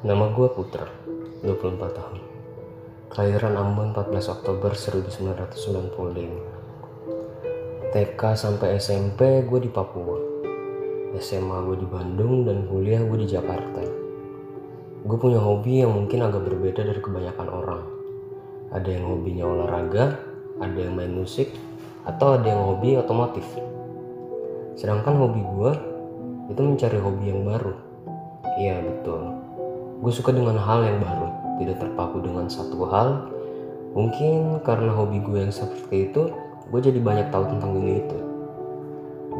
Nama gue Putra, 24 tahun. Kelahiran Ambon 14 Oktober 1995. TK sampai SMP gue di Papua. SMA gue di Bandung dan kuliah gue di Jakarta. Gue punya hobi yang mungkin agak berbeda dari kebanyakan orang. Ada yang hobinya olahraga, ada yang main musik, atau ada yang hobi otomotif. Sedangkan hobi gue itu mencari hobi yang baru. Iya betul, Gue suka dengan hal yang baru, tidak terpaku dengan satu hal. Mungkin karena hobi gue yang seperti itu, gue jadi banyak tahu tentang dunia itu.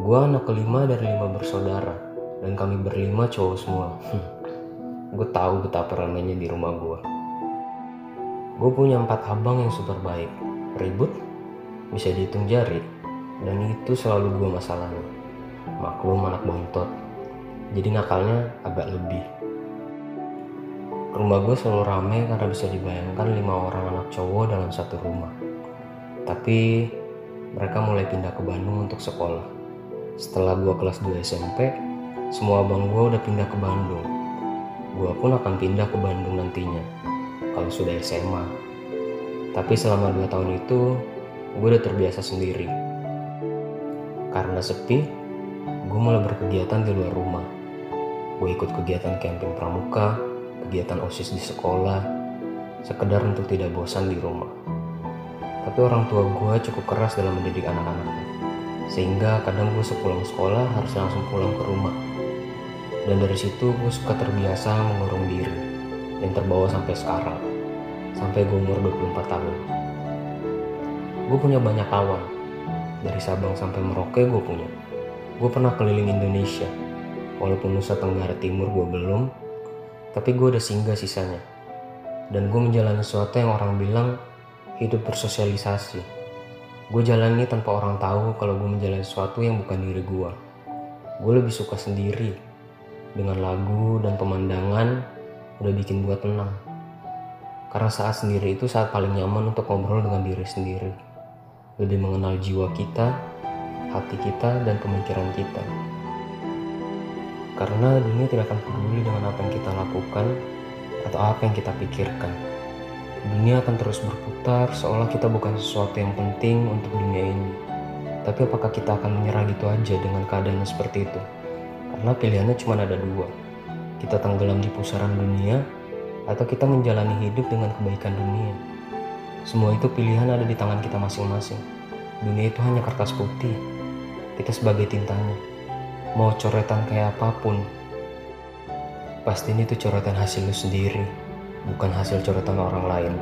Gue anak kelima dari lima bersaudara, dan kami berlima cowok semua. gue tahu betapa ramainya di rumah gue. Gue punya empat abang yang super baik, ribut, bisa dihitung jari, dan itu selalu dua masalahnya. Maklum anak bontot, jadi nakalnya agak lebih. Rumah gue selalu rame karena bisa dibayangkan lima orang anak cowok dalam satu rumah. Tapi mereka mulai pindah ke Bandung untuk sekolah. Setelah gue kelas 2 SMP, semua abang gue udah pindah ke Bandung. Gue pun akan pindah ke Bandung nantinya, kalau sudah SMA. Tapi selama 2 tahun itu, gue udah terbiasa sendiri. Karena sepi, gue mulai berkegiatan di luar rumah. Gue ikut kegiatan camping pramuka, kegiatan OSIS di sekolah, sekedar untuk tidak bosan di rumah. Tapi orang tua gue cukup keras dalam mendidik anak-anaknya, sehingga kadang gue sepulang sekolah harus langsung pulang ke rumah. Dan dari situ gue suka terbiasa mengurung diri, dan terbawa sampai sekarang, sampai gue umur 24 tahun. Gue punya banyak kawan, dari Sabang sampai Merauke gue punya. Gue pernah keliling Indonesia, walaupun Nusa Tenggara Timur gue belum, tapi gue udah singgah sisanya. Dan gue menjalani sesuatu yang orang bilang hidup bersosialisasi. Gue jalani tanpa orang tahu kalau gue menjalani sesuatu yang bukan diri gue. Gue lebih suka sendiri. Dengan lagu dan pemandangan udah bikin gue tenang. Karena saat sendiri itu saat paling nyaman untuk ngobrol dengan diri sendiri. Lebih mengenal jiwa kita, hati kita, dan pemikiran kita. Karena dunia tidak akan peduli dengan apa yang kita lakukan atau apa yang kita pikirkan. Dunia akan terus berputar seolah kita bukan sesuatu yang penting untuk dunia ini. Tapi apakah kita akan menyerah gitu aja dengan keadaan seperti itu? Karena pilihannya cuma ada dua. Kita tenggelam di pusaran dunia atau kita menjalani hidup dengan kebaikan dunia. Semua itu pilihan ada di tangan kita masing-masing. Dunia itu hanya kertas putih. Kita sebagai tintanya mau coretan kayak apa pun pasti ini tuh coretan hasil lu sendiri bukan hasil coretan orang lain